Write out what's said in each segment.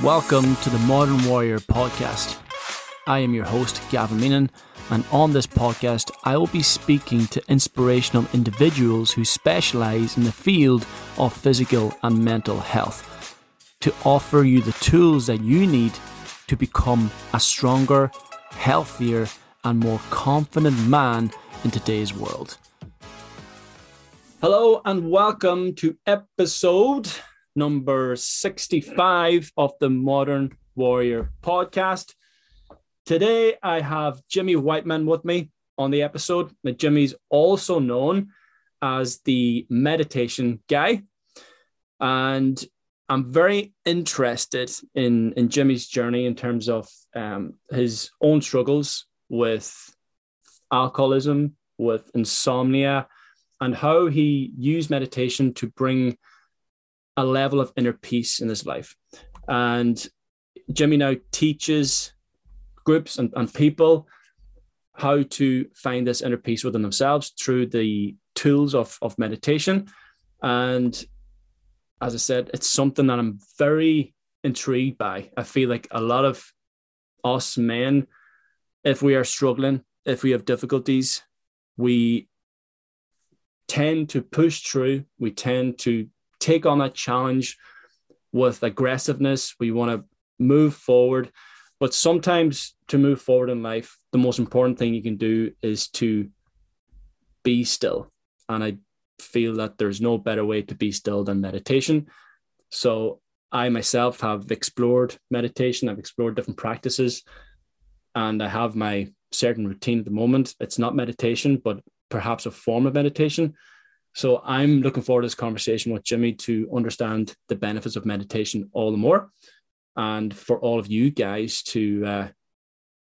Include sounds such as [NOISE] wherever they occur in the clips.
Welcome to the Modern Warrior podcast. I am your host, Gavin Meenan, and on this podcast, I will be speaking to inspirational individuals who specialize in the field of physical and mental health to offer you the tools that you need to become a stronger, healthier, and more confident man in today's world. Hello, and welcome to episode number 65 of the Modern Warrior podcast. Today, I have Jimmy Wightman with me on the episode. Now, Jimmy's also known as the meditation guy. And I'm very interested in, in Jimmy's journey in terms of um, his own struggles with alcoholism, with insomnia, and how he used meditation to bring a level of inner peace in his life. And Jimmy now teaches groups and, and people how to find this inner peace within themselves through the tools of, of meditation. And as I said, it's something that I'm very intrigued by. I feel like a lot of us men, if we are struggling, if we have difficulties, we tend to push through, we tend to take on that challenge with aggressiveness. We want to move forward. But sometimes to move forward in life, the most important thing you can do is to be still. And I feel that there's no better way to be still than meditation. So I myself have explored meditation, I've explored different practices, and I have my certain routine at the moment. It's not meditation, but perhaps a form of meditation. So I'm looking forward to this conversation with Jimmy to understand the benefits of meditation all the more, and for all of you guys to uh,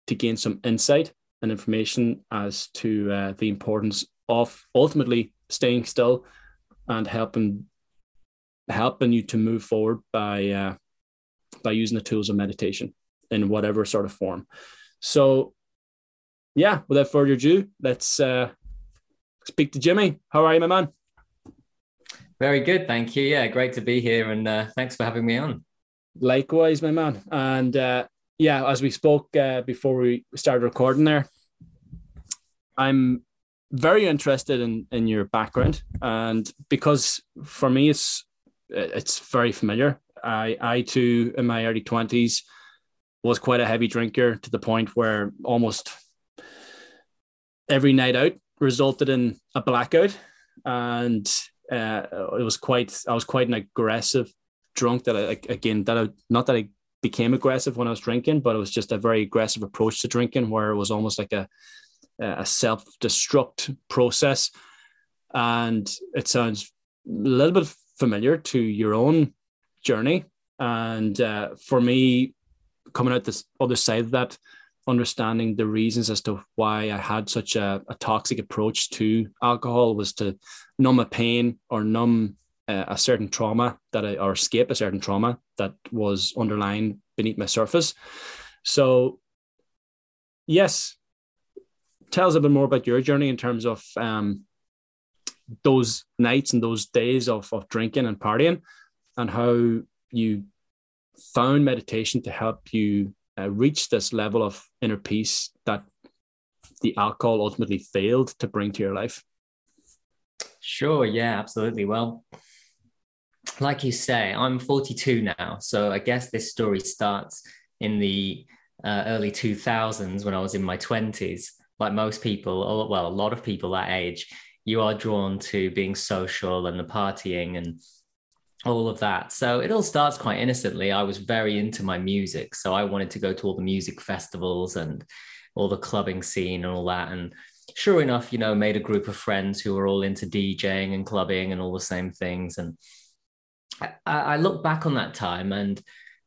to gain some insight and information as to uh, the importance of ultimately staying still and helping helping you to move forward by uh, by using the tools of meditation in whatever sort of form. So, yeah, without further ado, let's uh, speak to Jimmy. How are you, my man? Very good, thank you. Yeah, great to be here, and uh, thanks for having me on. Likewise, my man. And uh, yeah, as we spoke uh, before we started recording, there, I'm very interested in in your background, and because for me, it's it's very familiar. I I too, in my early twenties, was quite a heavy drinker to the point where almost every night out resulted in a blackout and uh, it was quite I was quite an aggressive drunk that I again that I not that I became aggressive when I was drinking, but it was just a very aggressive approach to drinking where it was almost like a a self destruct process, and it sounds a little bit familiar to your own journey. And uh, for me, coming out this other side of that, understanding the reasons as to why I had such a, a toxic approach to alcohol was to numb a pain or numb uh, a certain trauma that I, or escape a certain trauma that was underlying beneath my surface. So, yes, tell us a bit more about your journey in terms of um, those nights and those days of, of drinking and partying and how you found meditation to help you uh, reach this level of inner peace that the alcohol ultimately failed to bring to your life? Sure. Yeah, absolutely. Well, like you say, I'm 42 now. So I guess this story starts in the uh, early 2000s when I was in my 20s. Like most people, well, a lot of people that age, you are drawn to being social and the partying and all of that. So it all starts quite innocently. I was very into my music. So I wanted to go to all the music festivals and all the clubbing scene and all that. And sure enough, you know, made a group of friends who were all into DJing and clubbing and all the same things. And I, I look back on that time and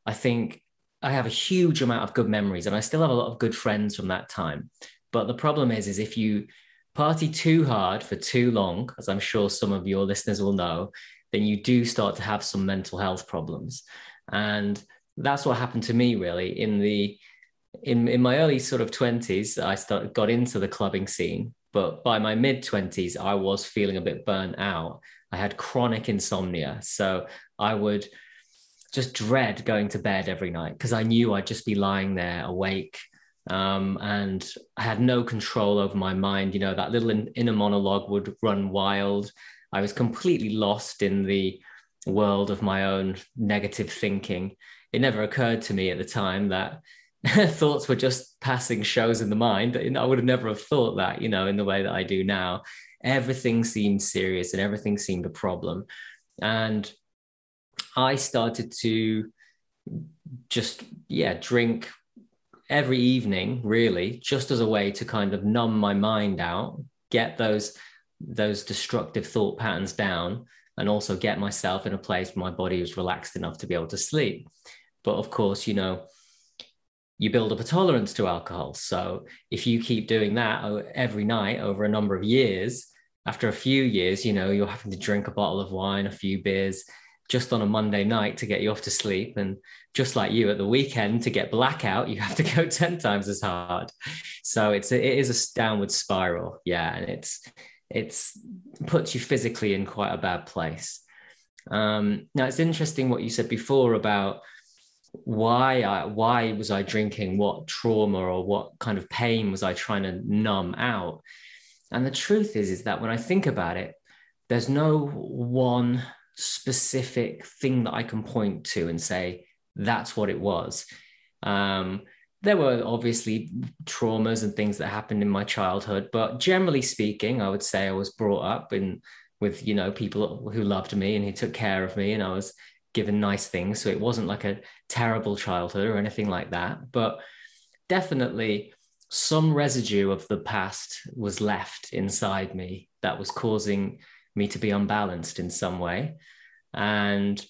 I think I have a huge amount of good memories and I still have a lot of good friends from that time. But the problem is, is if you party too hard for too long, as I'm sure some of your listeners will know, then you do start to have some mental health problems. And that's what happened to me really in the in, in my early sort of 20s i started got into the clubbing scene but by my mid 20s i was feeling a bit burnt out i had chronic insomnia so i would just dread going to bed every night because I knew I'd just be lying there awake. Um, and I had no control over my mind. You know, that little in, inner monologue would run wild. I was completely lost in the world of my own negative thinking. It never occurred to me at the time that [LAUGHS] thoughts were just passing shows in the mind. I would have never have thought that, you know, in the way that I do now. Everything seemed serious and everything seemed a problem. And I started to just, yeah, drink every evening, really, just as a way to kind of numb my mind out, get those those destructive thought patterns down, and also get myself in a place where my body was relaxed enough to be able to sleep. But of course, you know, you build up a tolerance to alcohol. So if you keep doing that every night over a number of years, after a few years, you know, you're having to drink a bottle of wine, a few beers just on a Monday night to get you off to sleep. And just like you at the weekend to get blackout, you have to [LAUGHS] go 10 times as hard. So it's a, it is a downward spiral. Yeah. And it's, it's puts you physically in quite a bad place. Um, now it's interesting what you said before about why I why was I drinking? What trauma or what kind of pain was I trying to numb out? And the truth is, is that when I think about it, there's no one specific thing that I can point to and say that's what it was. Um, there were obviously traumas and things that happened in my childhood, but generally speaking, I would say I was brought up in with you know people who loved me and who took care of me, and I was given nice things. So it wasn't like a terrible childhood or anything like that. But definitely some residue of the past was left inside me that was causing me to be unbalanced in some way. And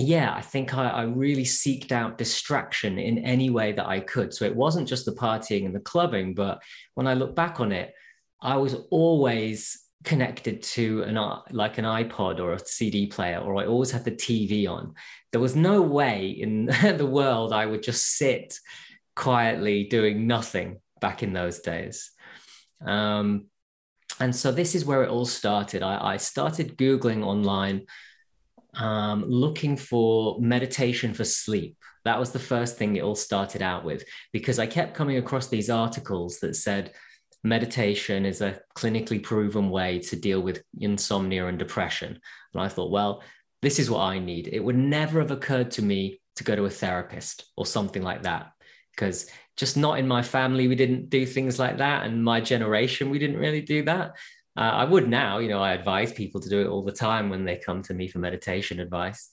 yeah, I think I, I, really seeked out distraction in any way that I could. So it wasn't just the partying and the clubbing, but when I look back on it, I was always connected to an like an iPod or a CD player, or I always had the TV on. There was no way in [LAUGHS] the world I would just sit quietly doing nothing back in those days. Um, and so this is where it all started. I, I started Googling online, um, looking for meditation for sleep. That was the first thing it all started out with because I kept coming across these articles that said, meditation is a clinically proven way to deal with insomnia and depression. And I thought, well, this is what I need. It would never have occurred to me to go to a therapist or something like that because just not in my family, we didn't do things like that. And my generation, we didn't really do that. Uh, I would now, you know, I advise people to do it all the time when they come to me for meditation advice.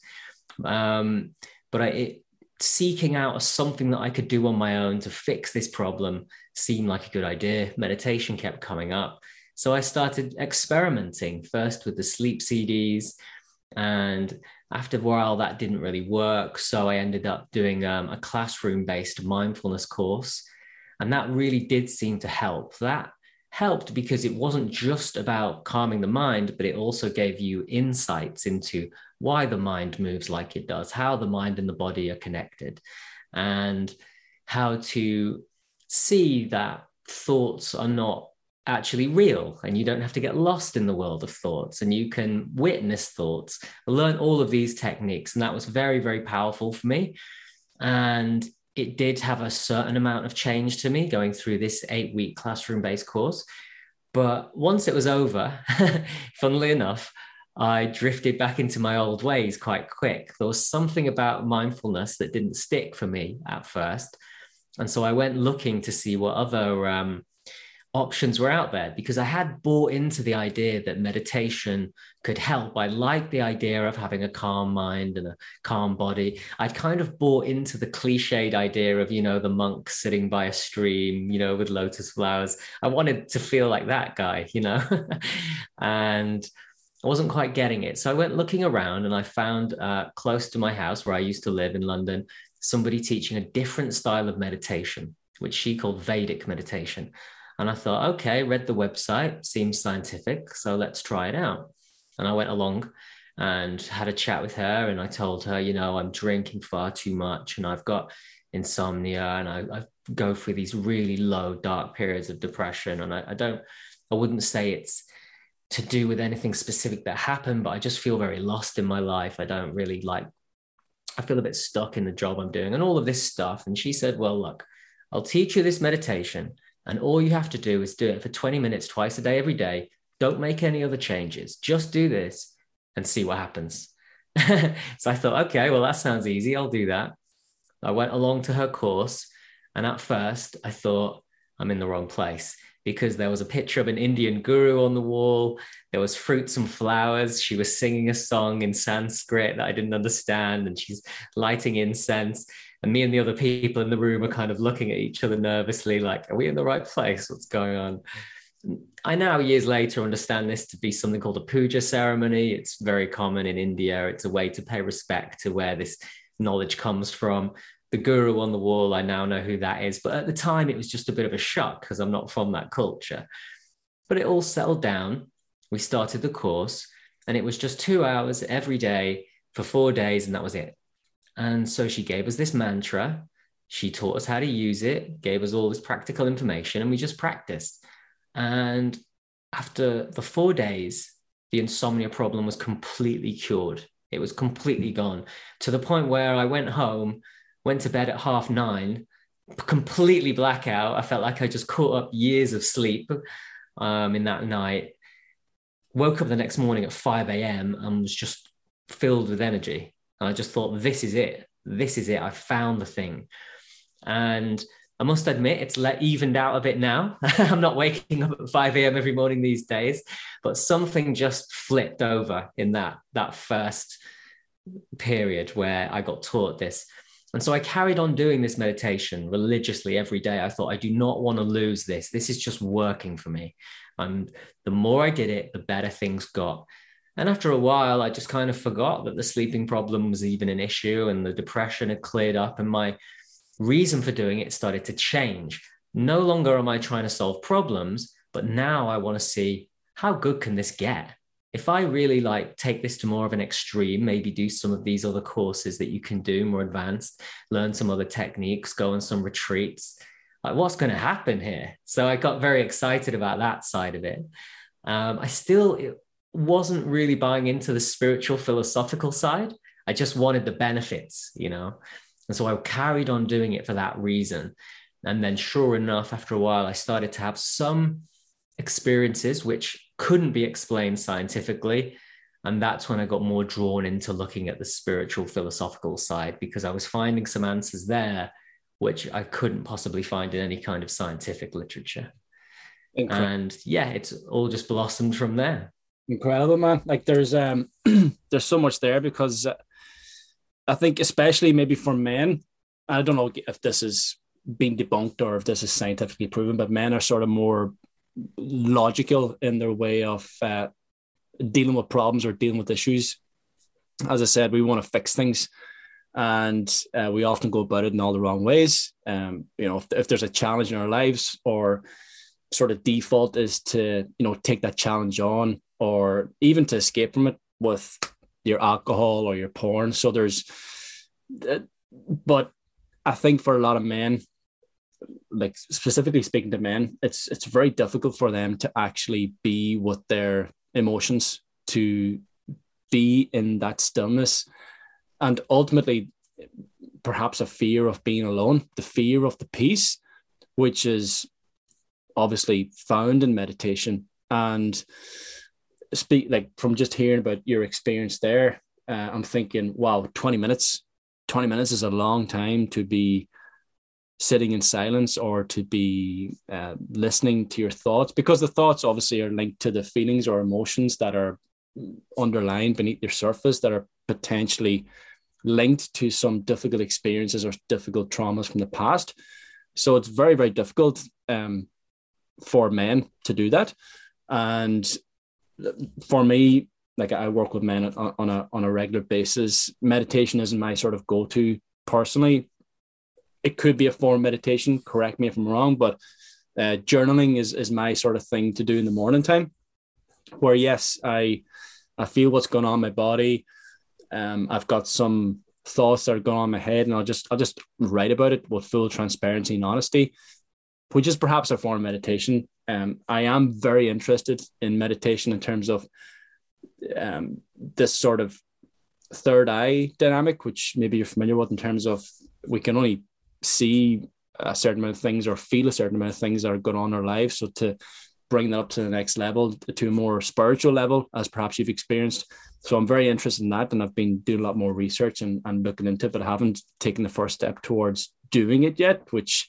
Um, but I, it, seeking out something that I could do on my own to fix this problem seemed like a good idea. Meditation kept coming up. So I started experimenting first with the sleep CDs. And after a while, that didn't really work. So I ended up doing um, a classroom based mindfulness course. And that really did seem to help. That helped because it wasn't just about calming the mind, but it also gave you insights into why the mind moves like it does, how the mind and the body are connected, and how to see that thoughts are not actually real and you don't have to get lost in the world of thoughts and you can witness thoughts learn all of these techniques and that was very very powerful for me. And it did have a certain amount of change to me going through this eight week classroom based course. But once it was over [LAUGHS] funnily enough i drifted back into my old ways quite quick. There was something about mindfulness that didn't stick for me at first. And so I went looking to see what other um, options were out there because I had bought into the idea that meditation could help. I liked the idea of having a calm mind and a calm body. I'd kind of bought into the cliched idea of, you know, the monk sitting by a stream, you know, with lotus flowers. I wanted to feel like that guy, you know, [LAUGHS] and I wasn't quite getting it. So I went looking around and I found uh, close to my house where I used to live in London, somebody teaching a different style of meditation, which she called Vedic meditation. And I thought, okay, read the website, seems scientific, so let's try it out. And I went along and had a chat with her, and I told her, you know, I'm drinking far too much, and I've got insomnia, and I, I go through these really low, dark periods of depression. And I, I don't, I wouldn't say it's to do with anything specific that happened, but I just feel very lost in my life. I don't really like I feel a bit stuck in the job I'm doing and all of this stuff. And she said, Well, look, I'll teach you this meditation. And all you have to do is do it for 20 minutes twice a day, every day. Don't make any other changes. Just do this and see what happens. [LAUGHS] so I thought, okay, well, that sounds easy. I'll do that. I went along to her course. And at first, I thought, I'm in the wrong place because there was a picture of an Indian guru on the wall. There was fruits and flowers. She was singing a song in Sanskrit that I didn't understand, and she's lighting incense. And me and the other people in the room are kind of looking at each other nervously, like, are we in the right place? What's going on? I now, years later, understand this to be something called a puja ceremony. It's very common in India. It's a way to pay respect to where this knowledge comes from the guru on the wall, I now know who that is. But at the time, it was just a bit of a shock because I'm not from that culture. But it all settled down. We started the course, and it was just two hours every day for four days, and that was it. And so she gave us this mantra. She taught us how to use it, gave us all this practical information, and we just practiced. And after the four days, the insomnia problem was completely cured. It was completely gone to the point where I went home went to bed at half nine, completely blackout. I felt like I just caught up years of sleep um, in that night. Woke up the next morning at 5 a.m. and was just filled with energy. And I just thought, this is it. This is it. I found the thing. And I must admit, it's let evened out a bit now. [LAUGHS] I'm not waking up at 5 a.m. every morning these days, but something just flipped over in that that first period where I got taught this. And so I carried on doing this meditation religiously every day. I thought, I do not want to lose this. This is just working for me. And the more I did it, the better things got. And after a while, I just kind of forgot that the sleeping problem was even an issue and the depression had cleared up. And my reason for doing it started to change. No longer am I trying to solve problems, but now I want to see how good can this get? if I really like take this to more of an extreme, maybe do some of these other courses that you can do more advanced, learn some other techniques, go on some retreats, like what's going to happen here? So I got very excited about that side of it. Um, I still wasn't really buying into the spiritual philosophical side. I just wanted the benefits, you know? And so I carried on doing it for that reason. And then, sure enough, after a while, I started to have some experiences which couldn't be explained scientifically. And that's when I got more drawn into looking at the spiritual philosophical side because I was finding some answers there which I couldn't possibly find in any kind of scientific literature. Incredible. And yeah, it's all just blossomed from there. Incredible, man. Like there's um [CLEARS THROAT] there's so much there because uh, I think especially maybe for men, I don't know if this is being debunked or if this is scientifically proven, but men are sort of more logical in their way of uh, dealing with problems or dealing with issues. As I said, we want to fix things, and uh, we often go about it in all the wrong ways. Um, you know, if, if there's a challenge in our lives, or sort of default is to you know take that challenge on, or even to escape from it with your alcohol or your porn. So there's, but I think for a lot of men, like specifically speaking to men, it's it's very difficult for them to actually be with their emotions, to be in that stillness, and ultimately, perhaps a fear of being alone, the fear of the peace, which is obviously found in meditation. And speak like from just hearing about your experience there, uh, I'm thinking, wow, 20 minutes, 20 minutes is a long time to be sitting in silence or to be uh, listening to your thoughts because the thoughts obviously are linked to the feelings or emotions that are underlying beneath your surface that are potentially linked to some difficult experiences or difficult traumas from the past. So it's very very difficult um, for men to do that. And for me like i work with men on, on a on a regular basis meditation isn't my sort of go-to personally it could be a form of meditation. Correct me if I'm wrong, but uh, journaling is is my sort of thing to do in the morning time. Where yes, I I feel what's going on in my body. Um, I've got some thoughts that are going on my head, and I'll just I'll just write about it with full transparency and honesty, which is perhaps a form of meditation. Um, I am very interested in meditation in terms of um, this sort of third eye dynamic, which maybe you're familiar with in terms of we can only see a certain amount of things or feel a certain amount of things that are going on in our lives. So to bring that up to the next level, to a more spiritual level, as perhaps you've experienced. So I'm very interested in that, and I've been doing a lot more research and, and looking into it, but I haven't taken the first step towards doing it yet, which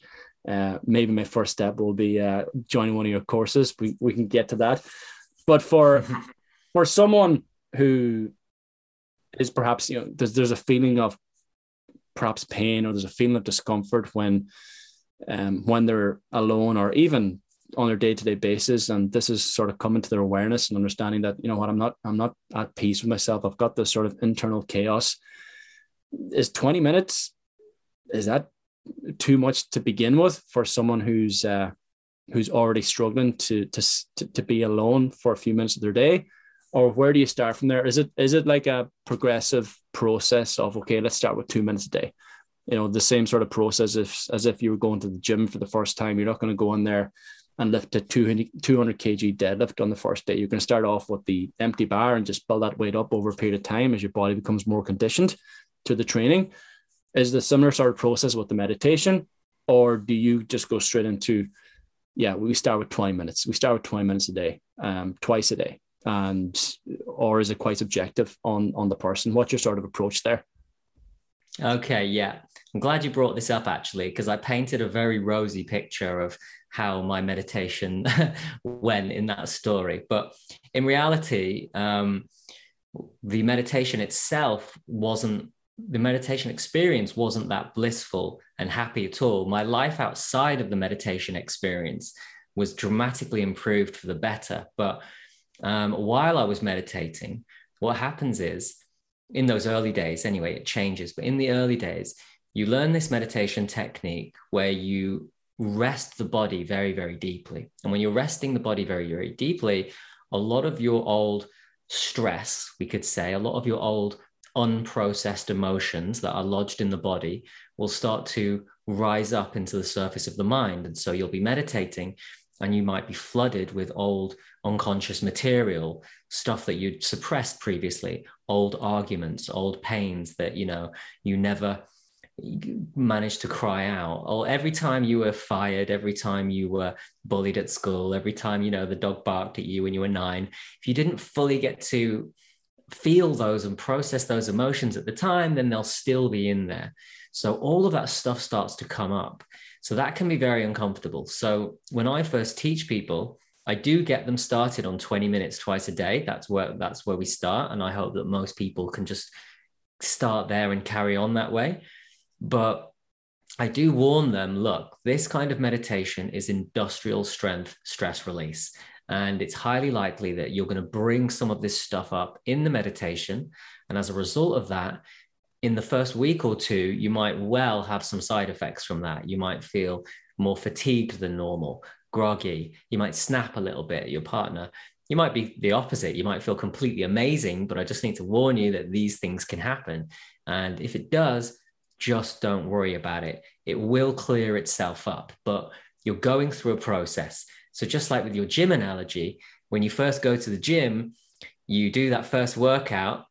uh, maybe my first step will be uh, joining one of your courses. We, we can get to that. But for [LAUGHS] for someone who is perhaps you know there's there's a feeling of perhaps pain or there's a feeling of discomfort when um, when they're alone or even on their day-to-day basis and this is sort of coming to their awareness and understanding that you know what i'm not i'm not at peace with myself i've got this sort of internal chaos is 20 minutes is that too much to begin with for someone who's uh, who's already struggling to, to to be alone for a few minutes of their day? Or where do you start from there? Is it is it like a progressive process of okay let's start with two minutes a day? You know the same sort of process if as if you were going to the gym for the first time. You're not going to go in there and lift a 200, 200 kg deadlift on the first day. You're going to start off with the empty bar and just build that weight up over a period of time as your body becomes more conditioned to the training is the similar sort of process with the meditation or do you just go straight into yeah we start with 20 minutes. We start with 20 minutes a day um, twice a day. And or is it quite subjective on on the person? What's your sort of approach there? Okay yeah. I'm glad you brought this up actually because i painted a very rosy picture of how my meditation [LAUGHS] went in that story. But in reality um, the meditation itself wasn't the meditation experience wasn't that blissful and happy at all. My life outside of the meditation experience was dramatically improved for the better. But um, while I was meditating, what happens is in those early days, anyway, it changes. But in the early days, you learn this meditation technique where you rest the body very, very deeply. And when you're resting the body very, very deeply, a lot of your old stress, we could say, a lot of your old unprocessed emotions that are lodged in the body will start to rise up into the surface of the mind. And so you'll be meditating and you might be flooded with old unconscious material, stuff that you'd suppressed previously, old arguments, old pains that, you know, you never managed to cry out or every time you were fired every time you were bullied at school every time you know the dog barked at you when you were nine if you didn't fully get to feel those and process those emotions at the time, then they'll still be in there. So all of that stuff starts to come up. So that can be very uncomfortable. So when I first teach people, I do get them started on 20 minutes twice a day. That's where that's where we start. And I hope that most people can just start there and carry on that way. But I do warn them look, this kind of meditation is industrial strength stress release. And it's highly likely that you're going to bring some of this stuff up in the meditation. And as a result of that, in the first week or two, you might well have some side effects from that. You might feel more fatigued than normal, groggy. You might snap a little bit at your partner. You might be the opposite. You might feel completely amazing, but I just need to warn you that these things can happen. And if it does, just don't worry about it. It will clear itself up, but you're going through a process. So, just like with your gym analogy, when you first go to the gym, you do that first workout,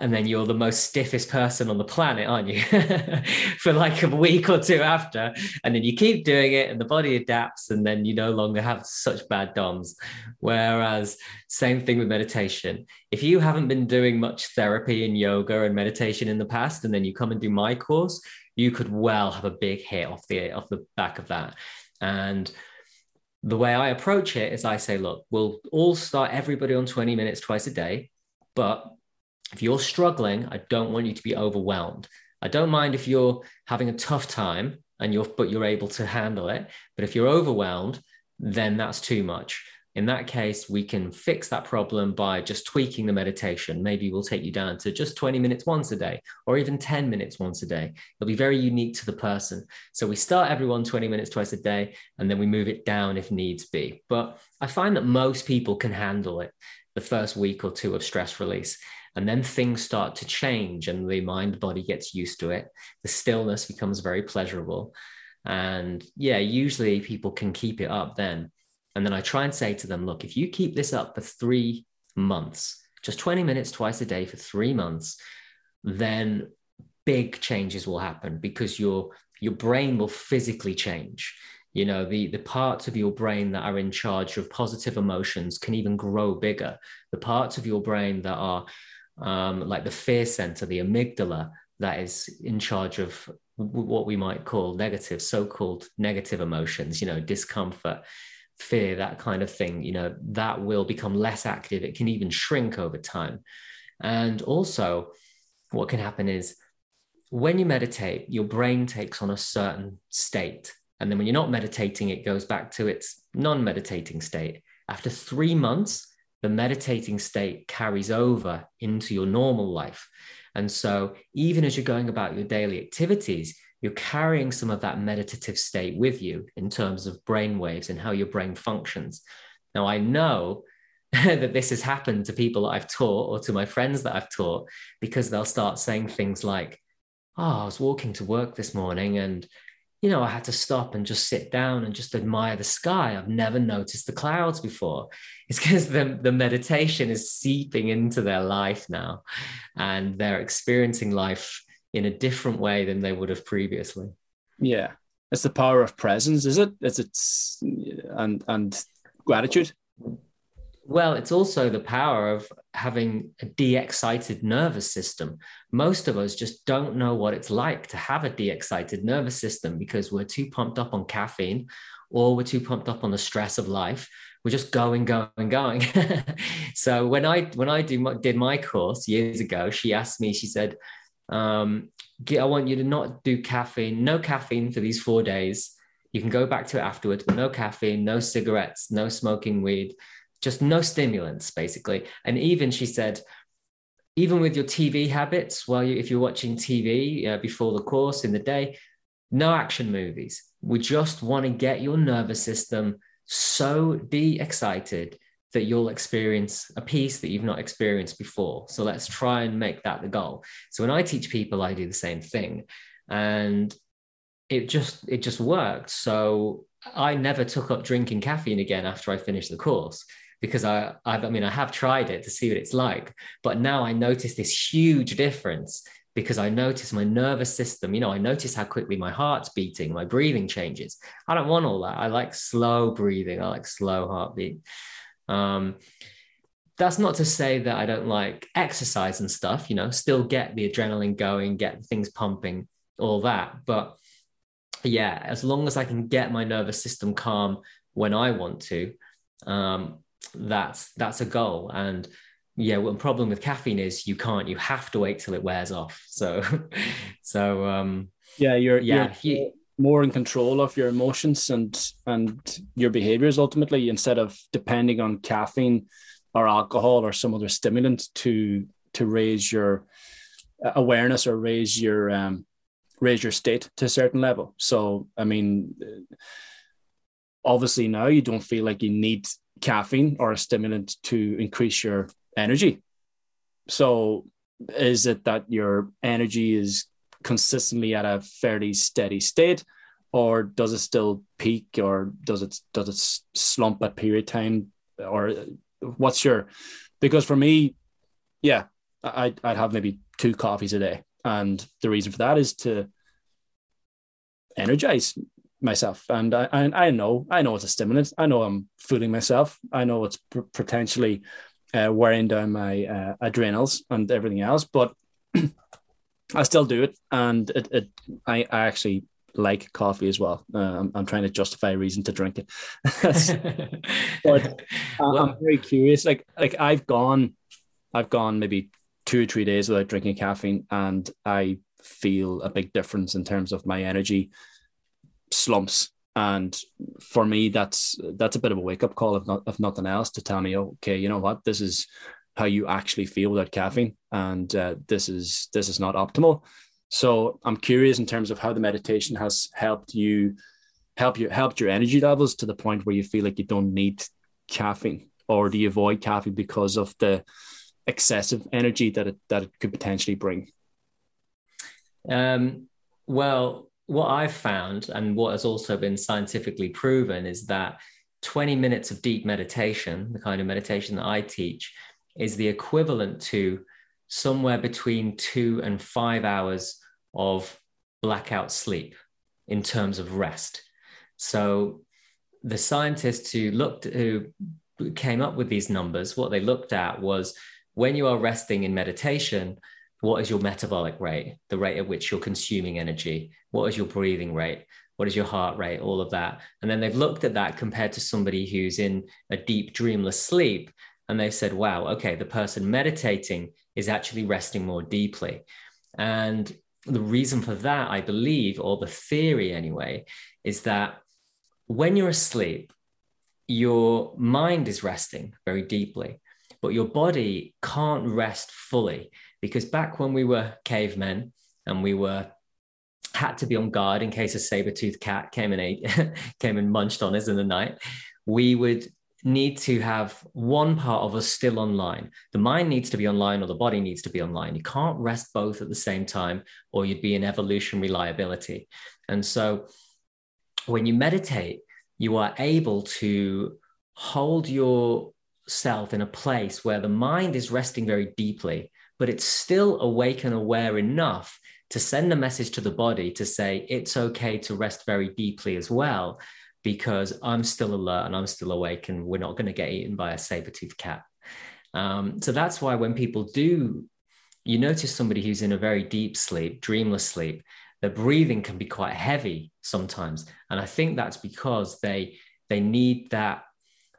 and then you're the most stiffest person on the planet, aren't you? [LAUGHS] For like a week or two after. And then you keep doing it, and the body adapts, and then you no longer have such bad DOMs. Whereas, same thing with meditation. If you haven't been doing much therapy and yoga and meditation in the past, and then you come and do my course, you could well have a big hit off the off the back of that. And the way I approach it is I say, look, we'll all start everybody on 20 minutes twice a day. But if you're struggling, I don't want you to be overwhelmed. I don't mind if you're having a tough time and you're but you're able to handle it. But if you're overwhelmed, then that's too much. In that case, we can fix that problem by just tweaking the meditation. Maybe we'll take you down to just 20 minutes once a day or even 10 minutes once a day. It'll be very unique to the person. So we start everyone 20 minutes twice a day and then we move it down if needs be. But I find that most people can handle it the first week or two of stress release. And then things start to change and the mind body gets used to it. The stillness becomes very pleasurable. And yeah, usually people can keep it up then. And then I try and say to them, look, if you keep this up for three months, just 20 minutes twice a day for three months, then big changes will happen because your your brain will physically change. You know the the parts of your brain that are in charge of positive emotions can even grow bigger. The parts of your brain that are um, like the fear center the amygdala that is in charge of what we might call negative so-called negative emotions you know discomfort fear that kind of thing you know that will become less active it can even shrink over time and also what can happen is when you meditate your brain takes on a certain state and then when you're not meditating, it goes back to its non meditating state. After three months, the meditating state carries over into your normal life. And so, even as you're going about your daily activities, you're carrying some of that meditative state with you in terms of brain waves and how your brain functions. Now, I know [LAUGHS] that this has happened to people that I've taught or to my friends that I've taught because they'll start saying things like, Oh, I was walking to work this morning and you know, I had to stop and just sit down and just admire the sky. I've never noticed the clouds before. [LAUGHS] It's because the, the meditation is seeping into their life now and they're experiencing life in a different way than they would have previously. Yeah. It's the power of presence, is it? Is it and and gratitude? Well, it's also the power of having a de excited nervous system. Most of us just don't know what it's like to have a de excited nervous system because we're too pumped up on caffeine or we're too pumped up on the stress of life. We're just going, going, going. [LAUGHS] so when I when I do my, did my course years ago, she asked me. She said, um, "I want you to not do caffeine, no caffeine for these four days. You can go back to it afterwards, but no caffeine, no cigarettes, no smoking weed." just no stimulants basically and even she said even with your tv habits well if you're watching tv uh, before the course in the day no action movies we just want to get your nervous system so de-excited that you'll experience a peace that you've not experienced before so let's try and make that the goal so when i teach people i do the same thing and it just it just worked so i never took up drinking caffeine again after i finished the course because I, I've, I mean, I have tried it to see what it's like, but now I notice this huge difference because I notice my nervous system, you know, I notice how quickly my heart's beating, my breathing changes. I don't want all that. I like slow breathing. I like slow heartbeat. Um, that's not to say that I don't like exercise and stuff, you know, still get the adrenaline going, get things pumping, all that. But yeah, as long as I can get my nervous system calm when I want to, um, that's that's a goal and yeah one problem with caffeine is you can't you have to wait till it wears off so [LAUGHS] so um yeah you're yeah you're you, more in control of your emotions and and your behaviors ultimately instead of depending on caffeine or alcohol or some other stimulant to to raise your awareness or raise your um raise your state to a certain level so i mean obviously now you don't feel like you need caffeine or a stimulant to increase your energy. So, is it that your energy is consistently at a fairly steady state, or does it still peak, or does it does it slump at period time, or what's your? Because for me, yeah, I'd I'd have maybe two coffees a day, and the reason for that is to energize myself. And I, I, I know i know it's a stimulant. I know i'm fooling myself. I know it's potentially uh, wearing down my uh, adrenals and everything else. But [CLEARS THROAT] i still do it and it, it I, I actually like coffee as well. Uh, I'm, I'm trying to justify a reason to drink it. [LAUGHS] But well, i'm very curious like like i've gone i've gone maybe two or three days without drinking caffeine and i feel a big difference in terms of my energy slumps. And for me, that's that's a bit of a wake up call, if not if nothing else, to tell me, okay, you know what, this is how you actually feel without caffeine, and uh, this is this is not optimal. So I'm curious in terms of how the meditation has helped you help you helped your energy levels to the point where you feel like you don't need caffeine, or do you avoid caffeine because of the excessive energy that it that it could potentially bring? Um, well, what I've found and what has also been scientifically proven is that 20 minutes of deep meditation, the kind of meditation that I teach, is the equivalent to somewhere between two and five hours of blackout sleep in terms of rest. So the scientists who looked who came up with these numbers, what they looked at was when you are resting in meditation, what is your metabolic rate, the rate at which you're consuming energy? What is your breathing rate? What is your heart rate? All of that. And then they've looked at that compared to somebody who's in a deep, dreamless sleep. And they said, wow, okay, the person meditating is actually resting more deeply. And the reason for that, I believe, or the theory anyway, is that when you're asleep, your mind is resting very deeply, but your body can't rest fully because back when we were cavemen and we were had to be on guard in case a saber-toothed cat came and ate [LAUGHS] came and munched on us in the night, we would need to have one part of us still online. The mind needs to be online or the body needs to be online. You can't rest both at the same time or you'd be in evolutionary liability. And so when you meditate, you are able to hold yourself in a place where the mind is resting very deeply, but it's still awake and aware enough to send a message to the body to say it's okay to rest very deeply as well, because I'm still alert and I'm still awake and we're not going to get eaten by a saber-toothed cat. Um, so that's why when people do, you notice somebody who's in a very deep sleep, dreamless sleep, their breathing can be quite heavy sometimes. And I think that's because they they need that,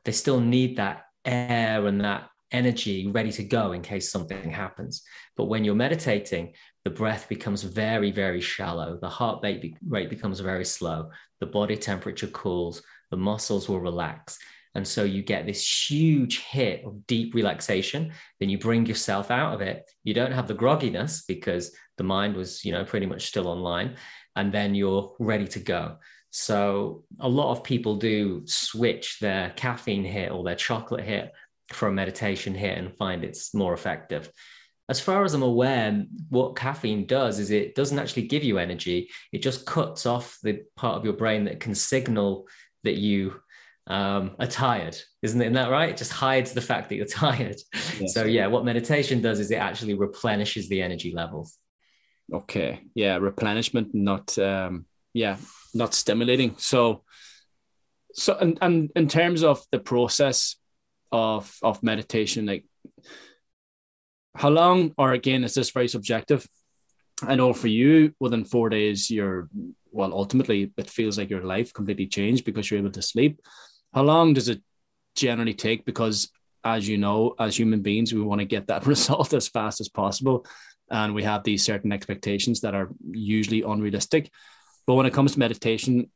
they still need that air and that energy ready to go in case something happens. But when you're meditating, the breath becomes very, very shallow. The heart rate, becomes very slow. The body temperature cools. The muscles will relax. And so you get this huge hit of deep relaxation. Then you bring yourself out of it. You don't have the grogginess because the mind was, you know, pretty much still online. And then you're ready to go. So a lot of people do switch their caffeine hit or their chocolate hit for a meditation hit and find it's more effective. As far as I'm aware, what caffeine does is it doesn't actually give you energy. It just cuts off the part of your brain that can signal that you um, are tired, isn't it? Isn't that right? It just hides the fact that you're [LAUGHS] tired. Yes. So yeah, what meditation does is it actually replenishes the energy levels. Okay. Yeah, replenishment, not um, yeah, not stimulating. So so and, and in terms of the process of of meditation like how long or again is this very subjective? I know for you within four days you're well ultimately it feels like your life completely changed because you're able to sleep. How long does it generally take? Because as you know as human beings we want to get that [LAUGHS] result as fast as possible and we have these certain expectations that are usually unrealistic. But when it comes to meditation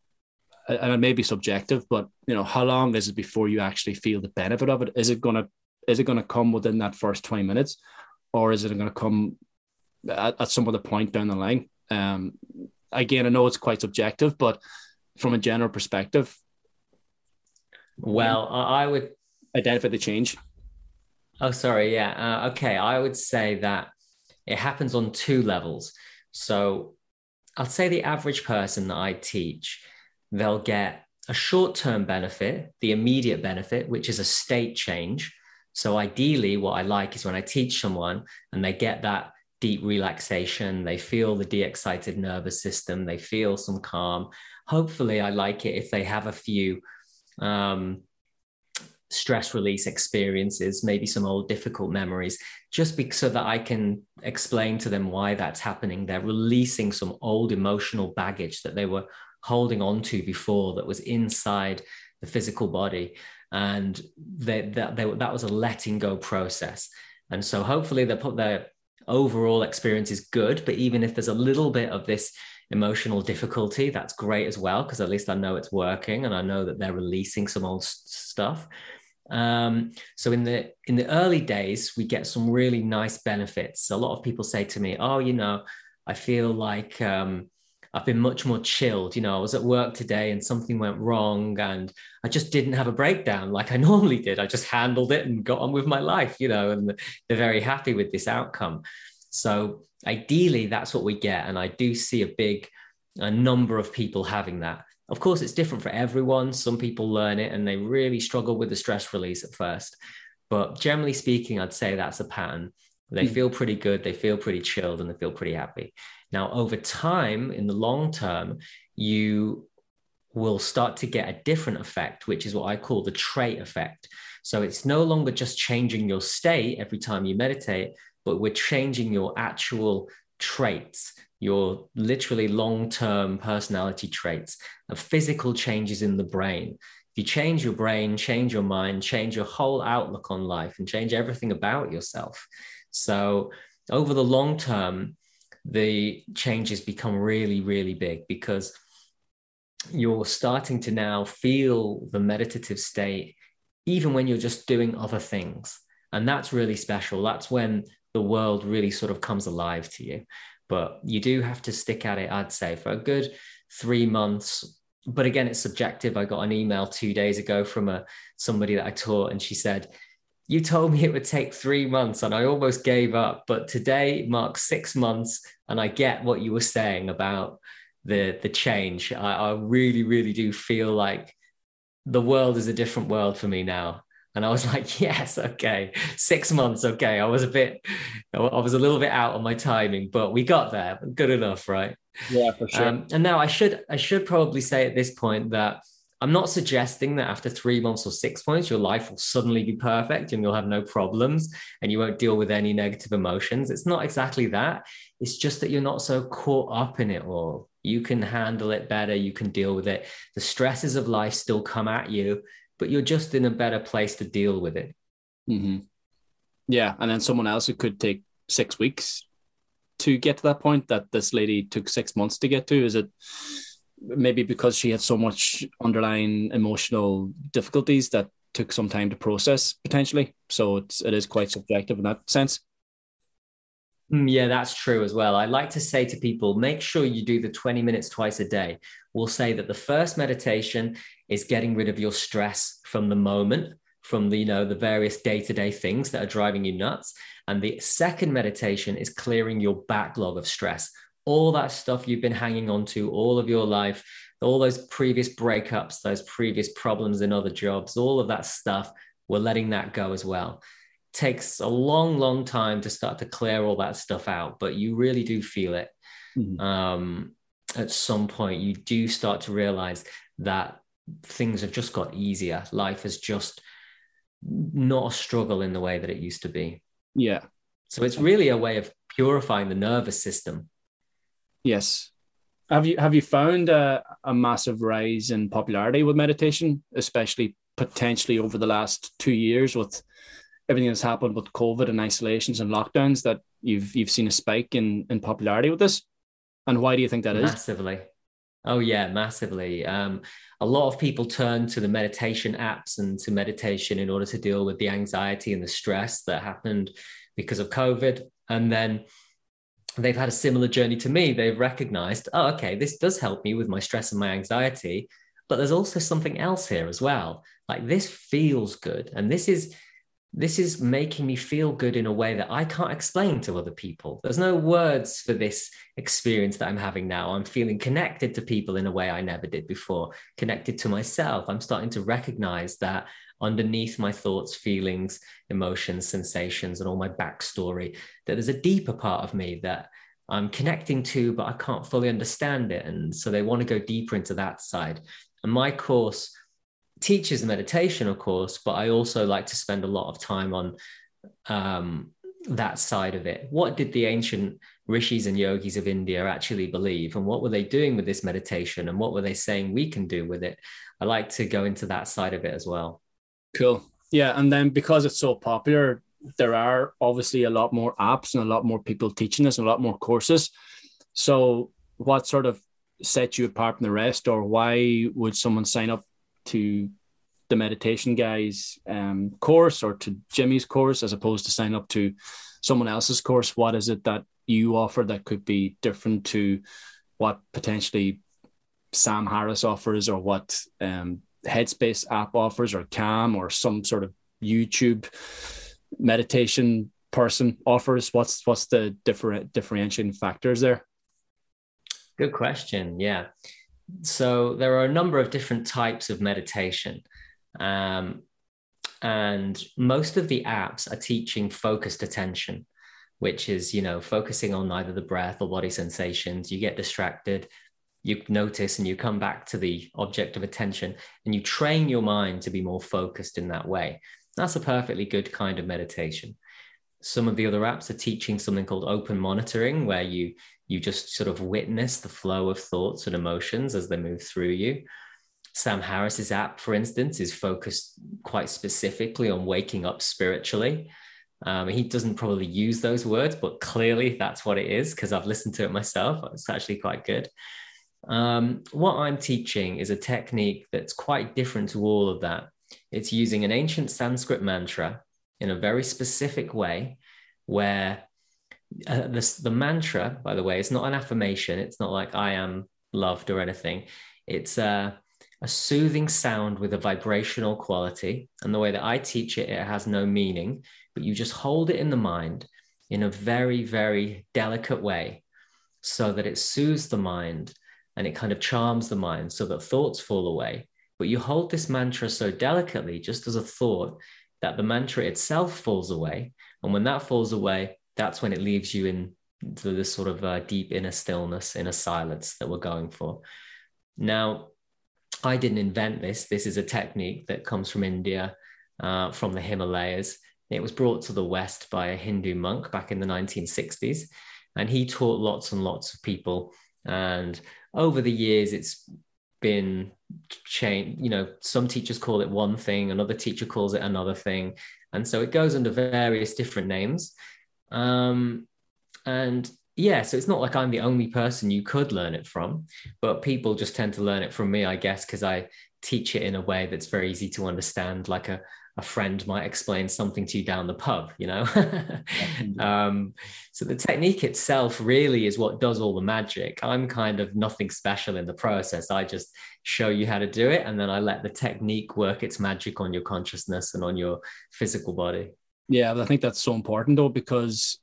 and it may be subjective, but you know, how long is it before you actually feel the benefit of it? Is it gonna is it gonna come within that first 20 minutes, or is it gonna come at, at some other point down the line? Um, again, I know it's quite subjective, but from a general perspective, well, I would identify the change. Oh, sorry. Yeah. Uh, okay. I would say that it happens on two levels. So I'll say the average person that I teach they'll get a short term benefit, the immediate benefit, which is a state change. So, ideally, what I like is when I teach someone and they get that deep relaxation, they feel the de excited nervous system, they feel some calm. Hopefully, I like it if they have a few um, stress release experiences, maybe some old difficult memories, just be, so that I can explain to them why that's happening. They're releasing some old emotional baggage that they were holding on to before that was inside the physical body and they, that, they, that was a letting go process. And so hopefully they put their overall experience is good but even if there's a little bit of this emotional difficulty that's great as well because at least i know it's working and i know that they're releasing some old stuff. Um, so in the in the early days we get some really nice benefits. A lot of people say to me oh you know i feel like um, I've been much more chilled. You know, I was at work today and something went wrong and I just didn't have a breakdown like I [LAUGHS] normally did. I just handled it and got on with my life, you know, and they're very happy with this outcome. So ideally, that's what we get. And I do see a big a number of people having that. Of course, it's different for everyone. Some people learn it and they really struggle with the stress release at first. But generally speaking, I'd say that's a pattern. They mm. feel pretty good, they feel pretty chilled, and they feel pretty happy. Now, over time, in the long term, you will start to get a different effect, which is what I call the trait effect. So it's no longer just changing your state every time you meditate, but we're changing your actual traits, your literally long term personality traits of physical changes in the brain. If you change your brain, change your mind, change your whole outlook on life, and change everything about yourself. So, over the long term, the changes become really, really big because you're starting to now feel the meditative state, even when you're just doing other things. And that's really special. That's when the world really sort of comes alive to you. But you do have to stick at it, I'd say, for a good three months. But again, it's subjective. I got an email two days ago from a somebody that I taught, and she said, you told me it would take three months and I almost gave up. But today marks six months, and I get what you were saying about the the change. I, I really, really do feel like the world is a different world for me now. And I was [LAUGHS] like, yes, okay, six months, okay. I was a bit, I was a little bit out on my timing, but we got there. Good enough, right? Yeah, for sure. Um, and now I should, I should probably say at this point that I'm not suggesting that after three months or six months, your life will suddenly be perfect and you'll have no problems and you won't deal with any negative emotions. It's not exactly that. It's just that you're not so caught up in it all. You can handle it better. You can deal with it. The stresses of life still come at you, but you're just in a better place to deal with it. Mm-hmm. Yeah. And then someone else who could take six weeks to get to that point that this lady took six months to get to. Is it maybe because she had so much underlying emotional difficulties that took some time to process potentially? So it's, it is quite subjective in that sense. Mm, yeah, that's true as well. I like to say to people, make sure you do the 20 minutes twice a day. We'll say that the first meditation is getting rid of your stress from the moment, from the, you know, the various day-to-day things that are driving you nuts. And the second meditation is clearing your backlog of stress. All that stuff you've been hanging on to all of your life, all those previous breakups, those previous problems in other jobs, all of that stuff, we're letting that go as well takes a long, long time to start to clear all that stuff out, but you really do feel it. Mm-hmm. Um, at some point, you do start to realize that things have just got easier. Life is just not a struggle in the way that it used to be. Yeah. So it's really a way of purifying the nervous system. Yes. Have you have you found a, a massive rise in popularity with meditation, especially potentially over the last two years with everything that's happened with COVID and isolations and lockdowns that you've you've seen a spike in in popularity with this? And why do you think that massively. is? Massively. Oh yeah, massively. Um, a lot of people turn to the meditation apps and to meditation in order to deal with the anxiety and the stress that happened because of COVID. And then they've had a similar journey to me. They've recognized, oh, okay, this does help me with my stress and my anxiety. But there's also something else here as well. Like this feels good. And this is this is making me feel good in a way that I can't explain to other people. There's no words for this experience that I'm having now. I'm feeling connected to people in a way I never did before, connected to myself. I'm starting to recognize that underneath my thoughts, feelings, emotions, sensations, and all my backstory, that there's a deeper part of me that I'm connecting to, but I can't fully understand it. And so they want to go deeper into that side. And my course teaches meditation, of course, but I also like to spend a lot of time on um, that side of it. What did the ancient rishis and yogis of India actually believe? And what were they doing with this meditation? And what were they saying we can do with it? I like to go into that side of it as well. Cool. Yeah. And then because it's so popular, there are obviously a lot more apps and a lot more people teaching this and a lot more courses. So, what sort of set you apart from the rest, or why would someone sign up to the meditation guy's um, course or to Jimmy's course as opposed to sign up to someone else's course? What is it that you offer that could be different to what potentially Sam Harris offers or what um, Headspace app offers or Calm or some sort of YouTube meditation person offers? What's what's the different differentiating factors there? Good question. Yeah. So there are a number of different types of meditation. Um, and most of the apps are teaching focused attention. which is, you know, focusing on either the breath or body sensations. You get distracted, you notice, and you come back to the object of attention and you train your mind to be more focused in that way. That's a perfectly good kind of meditation. Some of the other apps are teaching something called open monitoring, where you you just sort of witness the flow of thoughts and emotions as they move through you. Sam Harris's app, for instance, is focused quite specifically on waking up spiritually. Um, he doesn't probably use those words, but clearly that's what it is because I've listened to it myself. It's actually quite good. Um, what I'm teaching is a technique that's quite different to all of that. It's using an ancient Sanskrit mantra in a very specific way where uh, the, mantra, by the way, it's not an affirmation. It's not like I am loved or anything. It's a, a soothing sound with a vibrational quality. And the way that I teach it, it has no meaning, but you just hold it in the mind in a very, very delicate way so that it soothes the mind and it kind of charms the mind so that thoughts fall away. But you hold this mantra so delicately, just as a thought, that the mantra itself falls away. And when that falls away, that's when it leaves you in this sort of uh, deep inner stillness, inner silence that we're going for. Now, I didn't invent this. This is a technique that comes from India, uh, from the Himalayas. It was brought to the West by a Hindu monk back in the 1960s, and he taught lots and lots of people. And over the years, it's been changed. You know, some teachers call it one thing, another teacher calls it another thing, and so it goes under various different names. Um, and yeah, so it's not like I'm the only person you could learn it from, but people just tend to learn it from me, I guess, because I teach it in a way that's very easy to understand, like a, a friend might explain something to you down the pub, you know? [LAUGHS] um, so the technique itself really is what does all the magic. I'm kind of nothing special in the process. I just show you how to do it, and then I let the technique work its magic on your consciousness and on your physical body. Yeah, I think that's so important though, because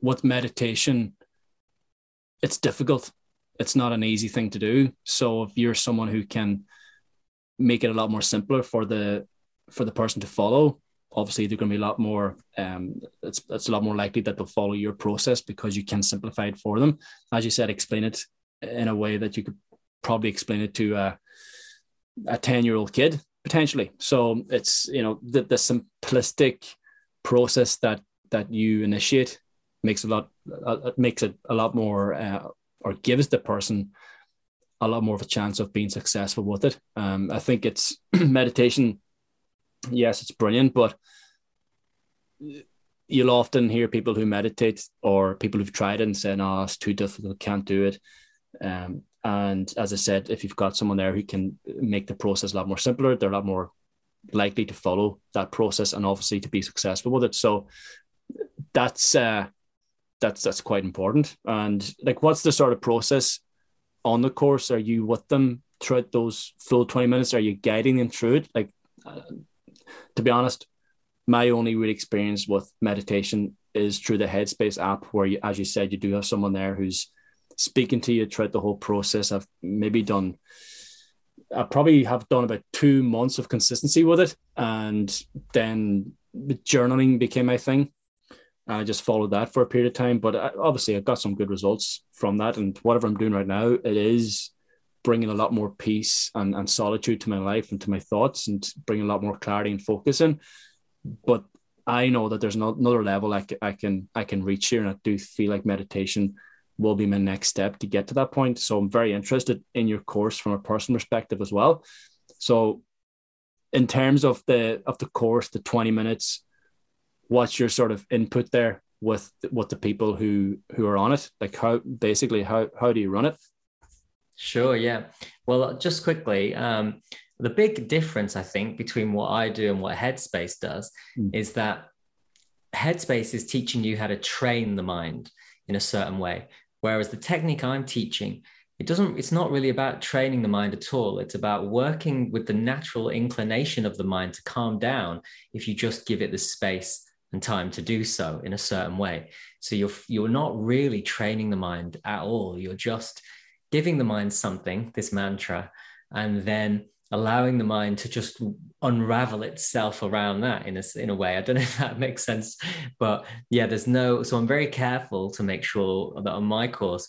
with meditation, it's difficult. It's not an easy thing to do. So if you're someone who can make it a lot more simpler for the for the person to follow, obviously they're going to be a lot more. Um, it's it's a lot more likely that they'll follow your process because you can simplify it for them. As you said, explain it in a way that you could probably explain it to a a ten year old kid potentially. So it's you know the the simplistic process that that you initiate makes a lot uh, makes it a lot more uh, or gives the person a lot more of a chance of being successful with it. Um, I think it's [CLEARS THROAT] meditation. Yes, it's brilliant, but you'll often hear people who meditate or people who've tried it and say, "No, it's too difficult, can't do it." Um, and as I said, if you've got someone there who can make the process a lot more simpler, they're a lot more likely to follow that process and obviously to be successful with it. So that's uh, that's that's quite important. And like, what's the sort of process on the course? Are you with them throughout those full twenty minutes? Are you guiding them through it? Like, uh, to be honest, my only real experience with meditation is through the Headspace app, where you, as you said, you do have someone there who's speaking to you throughout the whole process. I've maybe done I probably have done about two months of consistency with it, and then journaling became my thing. I just followed that for a period of time, but I, obviously I got some good results from that. And whatever I'm doing right now, it is bringing a lot more peace and, and solitude to my life and to my thoughts, and bringing a lot more clarity and focus in. But I know that there's another level I can, I can I can reach here, and I do feel like meditation will be my next step to get to that point. So I'm very interested in your course from a personal perspective as well. So in terms of the of the course, the 20 minutes, what's your sort of input there with with the people who who are on it? Like how basically how how do you run it? Sure, yeah. Well, just quickly, um, the big difference I think between what I do and what Headspace does mm. is that Headspace is teaching you how to train the mind in a certain way. Whereas the technique I'm teaching, it doesn't, it's not really about training the mind at all. It's about working with the natural inclination of the mind to calm down if you just give it the space and time to do so in a certain way. So you're you're not really training the mind at all. You're just giving the mind something, this mantra, and then allowing the mind to just unravel itself around that in a, in a way. I don't [LAUGHS] know if that makes sense, but yeah, there's no, so I'm very careful to make sure that on my course,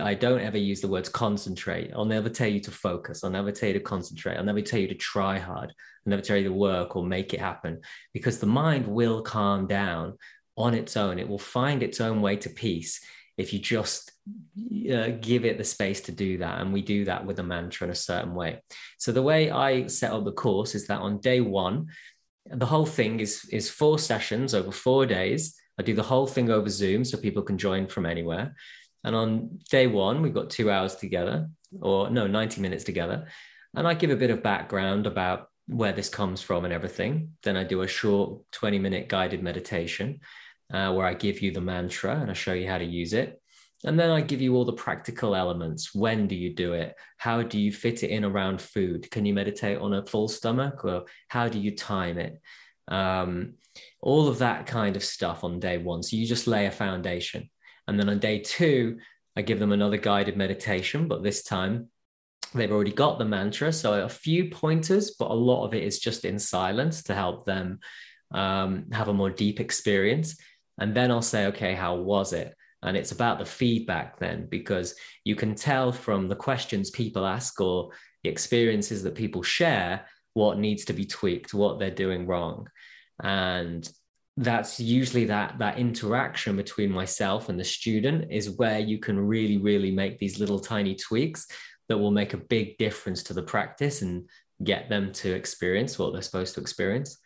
I don't ever use the words concentrate. I'll never tell you to focus. I'll never tell you to concentrate. I'll never tell you to try hard. I'll never tell you to work or make it happen because the mind will calm down on its own. It will find its own way to peace if you just uh, give it the space to do that. And we do that with a mantra in a certain way. So the way I set up the course is that on day one, the whole thing is, is four sessions over four days. I do the whole thing over Zoom so people can join from anywhere. And on day one, we've got two hours together, or no, 90 minutes together. And I give a bit of background about where this comes from and everything. Then I do a short 20 minute guided meditation uh, where I give you the mantra and I show you how to use it. And then I give you all the practical elements. When do you do it? How do you fit it in around food? Can you meditate on a full stomach or how do you time it? Um, all of that kind of stuff on day one. So you just lay a foundation. And then on day two, I give them another guided meditation, but this time they've already got the mantra. So a few pointers, but a lot of it is just in silence to help them um, have a more deep experience. And then I'll say, okay, how was it? And it's about the feedback then, because you can tell from the questions people ask or the experiences that people share what needs to be tweaked, what they're doing wrong. And that's usually that that interaction between myself and the student is where you can really really make these little tiny tweaks that will make a big difference to the practice and get them to experience what they're supposed to experience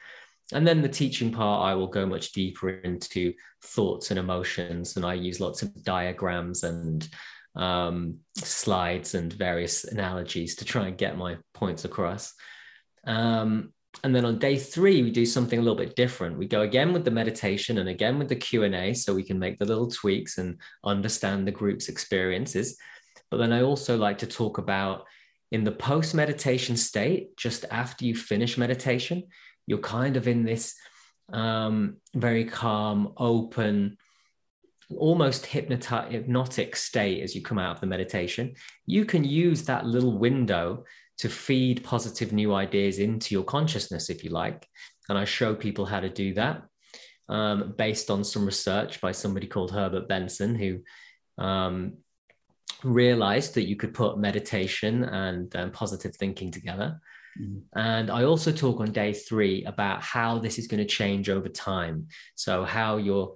and then the teaching part, I will go much deeper into thoughts and emotions, and I use lots of diagrams and um, slides and various analogies to try and get my points across. Um, and then on day three, we do something a little bit different. We go again with the meditation and again with the Q and A, so we can make the little tweaks and understand the group's experiences. But then I also like to talk about in the post meditation state, just after you finish meditation, you're kind of in this um, very calm, open, almost hypnotic state as you come out of the meditation. You can use that little window to feed positive new ideas into your consciousness, if you like. And I show people how to do that um, based on some research by somebody called Herbert Benson, who um, realized that you could put meditation and um, positive thinking together. Mm-hmm. And I also talk on day three about how this is going to change over time. So how your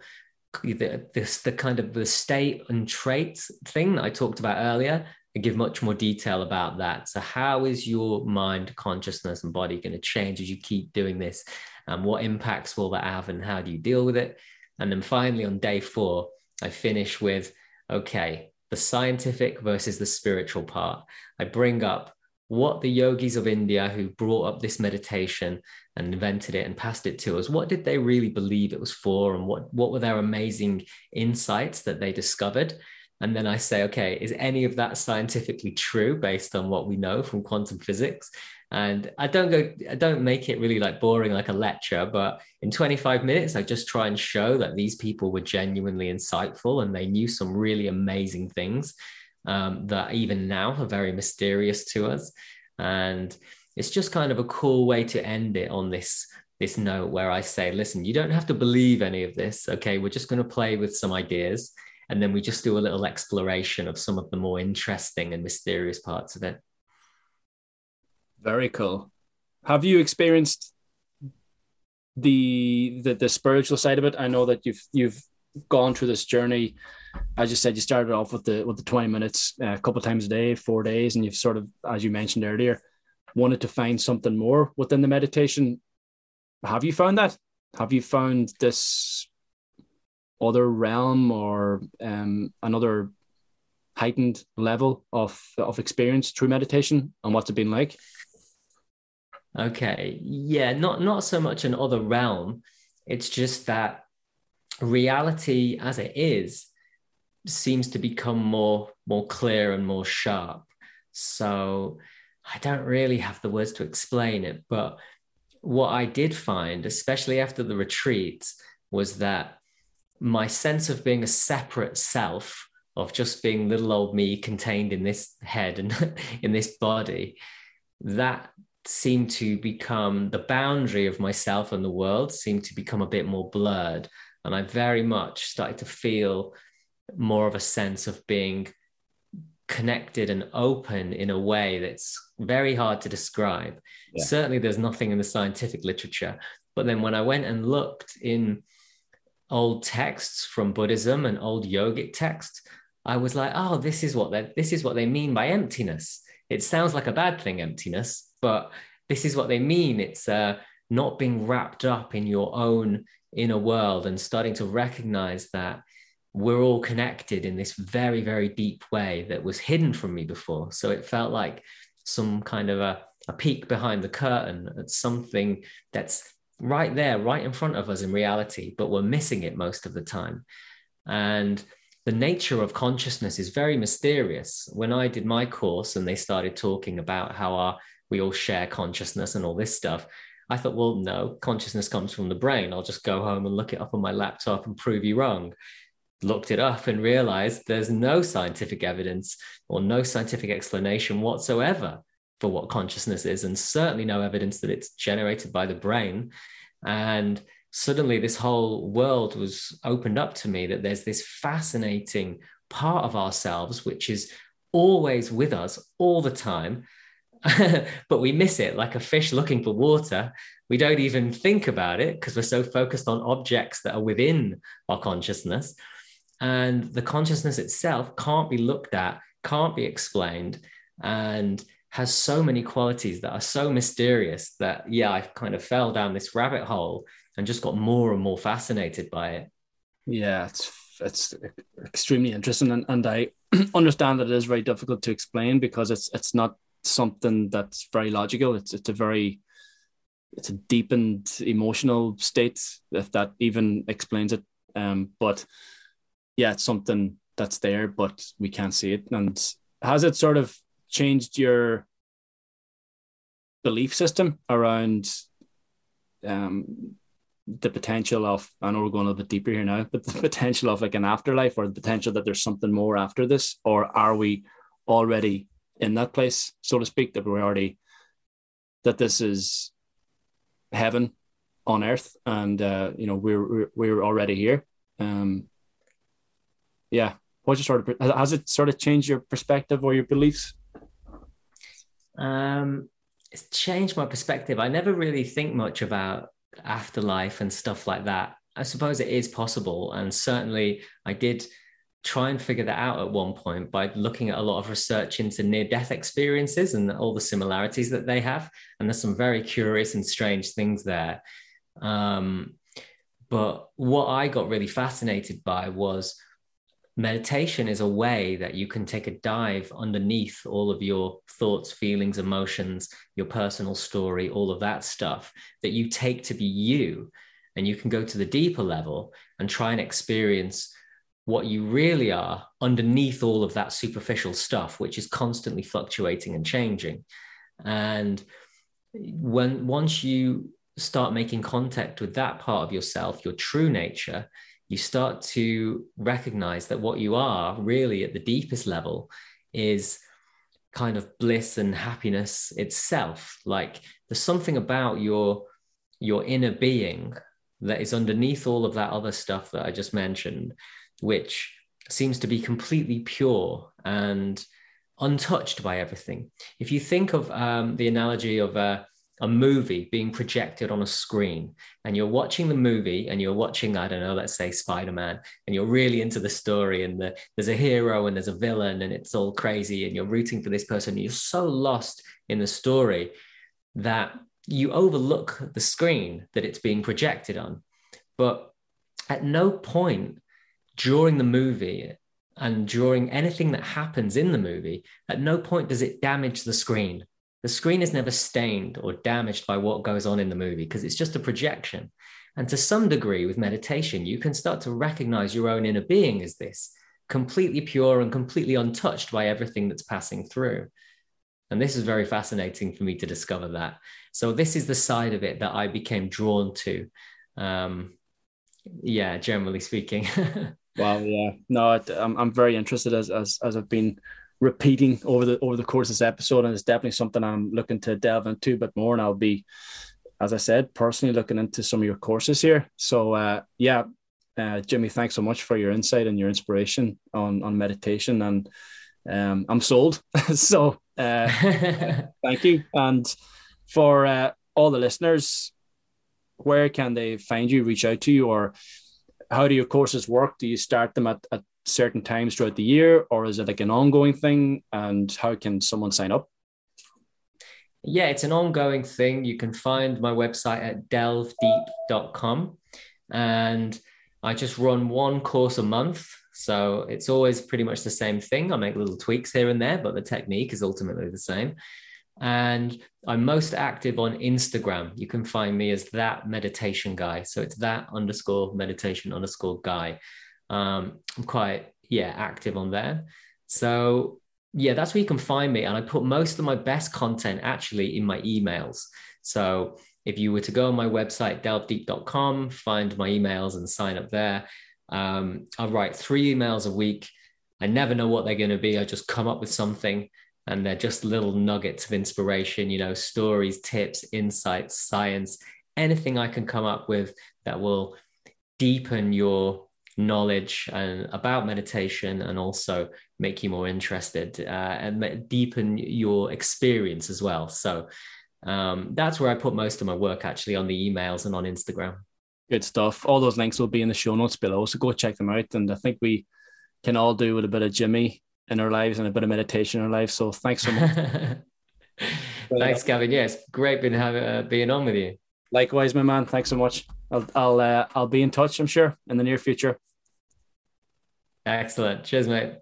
the, this the kind of the state and traits thing that I talked about earlier. I give much more detail about that. So how is your mind, consciousness, and body going to change as you keep doing this? And what impacts will that have, and how do you deal with it? And then finally, on day four, I finish with okay, the scientific versus the spiritual part. I bring up what the yogis of India who brought up this meditation and invented it and passed it to us, what did they really believe it was for? And what, what were their amazing insights that they discovered? And then I say, okay, is any of that scientifically true based on what we know from quantum physics? And I don't go, I don't make it really like boring like a lecture, but in 25 minutes, I just try and show that these people were genuinely insightful and they knew some really amazing things um, that even now are very mysterious to us. And it's just kind of a cool way to end it on this this note where I say, listen, you don't have to believe any of this. Okay, we're just going to play with some ideas, and then we just do a little exploration of some of the more interesting and mysterious parts of it. Very cool. Have you experienced the the, the spiritual side of it? I know that you've you've gone through this journey as you said, you started off with the with the 20 minutes uh, a couple times a day, four days, and you've sort of, as you mentioned earlier, wanted to find something more within the meditation. Have you found that? Have you found this other realm or um, another heightened level of of experience through meditation, and what's it been like? Okay, yeah, not not so much an other realm. It's just that reality as it is seems to become more more clear and more sharp so i don't really have the words to explain it but what i did find especially after the retreat, was that my sense of being a separate self of just being little old me contained in this head and [LAUGHS] in this body that seemed to become the boundary of myself and the world seemed to become a bit more blurred. And I very much started to feel more of a sense of being connected and open in a way that's very hard to describe. Yeah. Certainly, there's nothing in the scientific literature. But then when I went and looked in old texts from Buddhism and old yogic texts, I was like, oh, this is what they this is what they mean by emptiness. It sounds like a bad thing, emptiness, but this is what they mean. It's uh, not being wrapped up in your own inner world and starting to recognize that we're all connected in this very, very deep way that was hidden from me before. So it felt like some kind of a, a peek behind the curtain at something that's right there, right in front of us in reality, but we're missing it most of the time. And the nature of consciousness is very mysterious. When I did my course and they started talking about how our, we all share consciousness and all this stuff, I thought, well, no, consciousness comes from the brain. I'll just go home and look it up on my laptop and prove you wrong looked it up and realized there's no scientific evidence or no scientific explanation whatsoever for what consciousness is, and certainly no evidence that it's generated by the brain. And suddenly, this whole world was opened up to me that there's this fascinating part of ourselves which is always with us all the time. [LAUGHS] but we miss it like a fish looking for water. We don't even think about it because we're so focused on objects that are within our consciousness and the consciousness itself can't be looked at, can't be explained, and has so many qualities that are so mysterious that, yeah, I kind of fell down this rabbit hole and just got more and more fascinated by it. Yeah, it's it's extremely interesting, and, and I [CLEARS THROAT] understand that it is very difficult to explain because it's it's not something that's very logical. It's it's a very it's a deepened emotional state, if that even explains it. Um, but yeah, it's something that's there, but we can't see it. And has it sort of changed your belief system around um, the potential of, I know we're going a little bit deeper here now, but [LAUGHS] the potential of like an afterlife or the potential that there's something more after this? Or are we already in that place, so to speak, that we're already, that this is heaven on earth and, uh, you know, we're, we're already here? Um, yeah, what's your sort of has it sort of changed your perspective or your beliefs? Um, it's changed my perspective. I never really think much about afterlife and stuff like that. I suppose it is possible, and certainly I did try and figure that out at one point by looking at a lot of research into near death experiences and all the similarities that they have. And there's some very curious and strange things there. Um, but what I got really fascinated by was meditation is a way that you can take a dive underneath all of your thoughts, feelings, emotions, your personal story, all of that stuff that you take to be you. And you can go to the deeper level and try and experience what you really are underneath all of that superficial stuff, which is constantly fluctuating and changing. And when once you start making contact with that part of yourself, your true nature, you start to recognize that what you are really at the deepest level is kind of bliss and happiness itself. Like there's something about your your inner being that is underneath all of that other stuff that i just mentioned which seems to be completely pure and untouched by everything. If you think of um, the analogy of a a movie being projected on a screen and you're watching the movie and you're watching i don't know let's say spider-man and you're really into the story and the, there's a hero and there's a villain and it's all crazy and you're rooting for this person you're so lost in the story that you overlook the screen that it's being projected on. But at no point during the movie and during anything that happens in the movie at no point does it damage the screen the screen is never stained or damaged by what goes on in the movie because it's just a projection. And to some degree, with meditation, you can start to recognize your own inner being as this completely pure and completely untouched by everything that's passing through. And this is very fascinating for me to discover that. So, this is the side of it that I became drawn to. Um, yeah, generally speaking. [LAUGHS] wow. Yeah. No, I'm, I'm very interested as, as, as I've been repeating over the over the course of this episode, and it's definitely something I'm looking to delve into a bit more. And I'll be, as I said, personally looking into some of your courses here. So uh, yeah, uh, Jimmy, thanks so much for your insight and your inspiration on on meditation, and um, I'm sold. [LAUGHS] so uh, [LAUGHS] thank you, and for uh, all the listeners, where can they find you? Reach out to you, or how do your courses work? Do you start them at, at certain times throughout the year, or is it like an ongoing thing? And how can someone sign up? Yeah, it's an ongoing thing. You can find my website at delvedeep.com. And I just run one course a month. So it's always pretty much the same thing. I make little tweaks here and there, but the technique is ultimately the same. And I'm most active on Instagram. You can find me as that meditation guy. So it's that underscore meditation underscore guy. Um, I'm quite, yeah, active on there. So yeah, that's where you can find me. And I put most of my best content actually in my emails. So if you were to go on my website, delvedeep.com, find my emails and sign up there, um, I write three emails a week. I never know what they're going to be. I just come up with something and they're just little nuggets of inspiration, you know, stories, tips, insights, science, anything I can come up with that will deepen your knowledge and about meditation and also make you more interested uh, and deepen your experience as well. So um, that's where I put most of my work actually on the emails and on Instagram. Good stuff. All those links will be in the show notes below. So go check them out. And I think we can all do with a bit of Jimmy in our lives and a bit of meditation in our lives. So thanks so much. [LAUGHS] thanks, Gavin. Yes, great being having uh, being on with you. Likewise, my man. Thanks so much. I'll I'll uh, I'll be in touch. I'm sure in the near future. Excellent. Cheers, mate.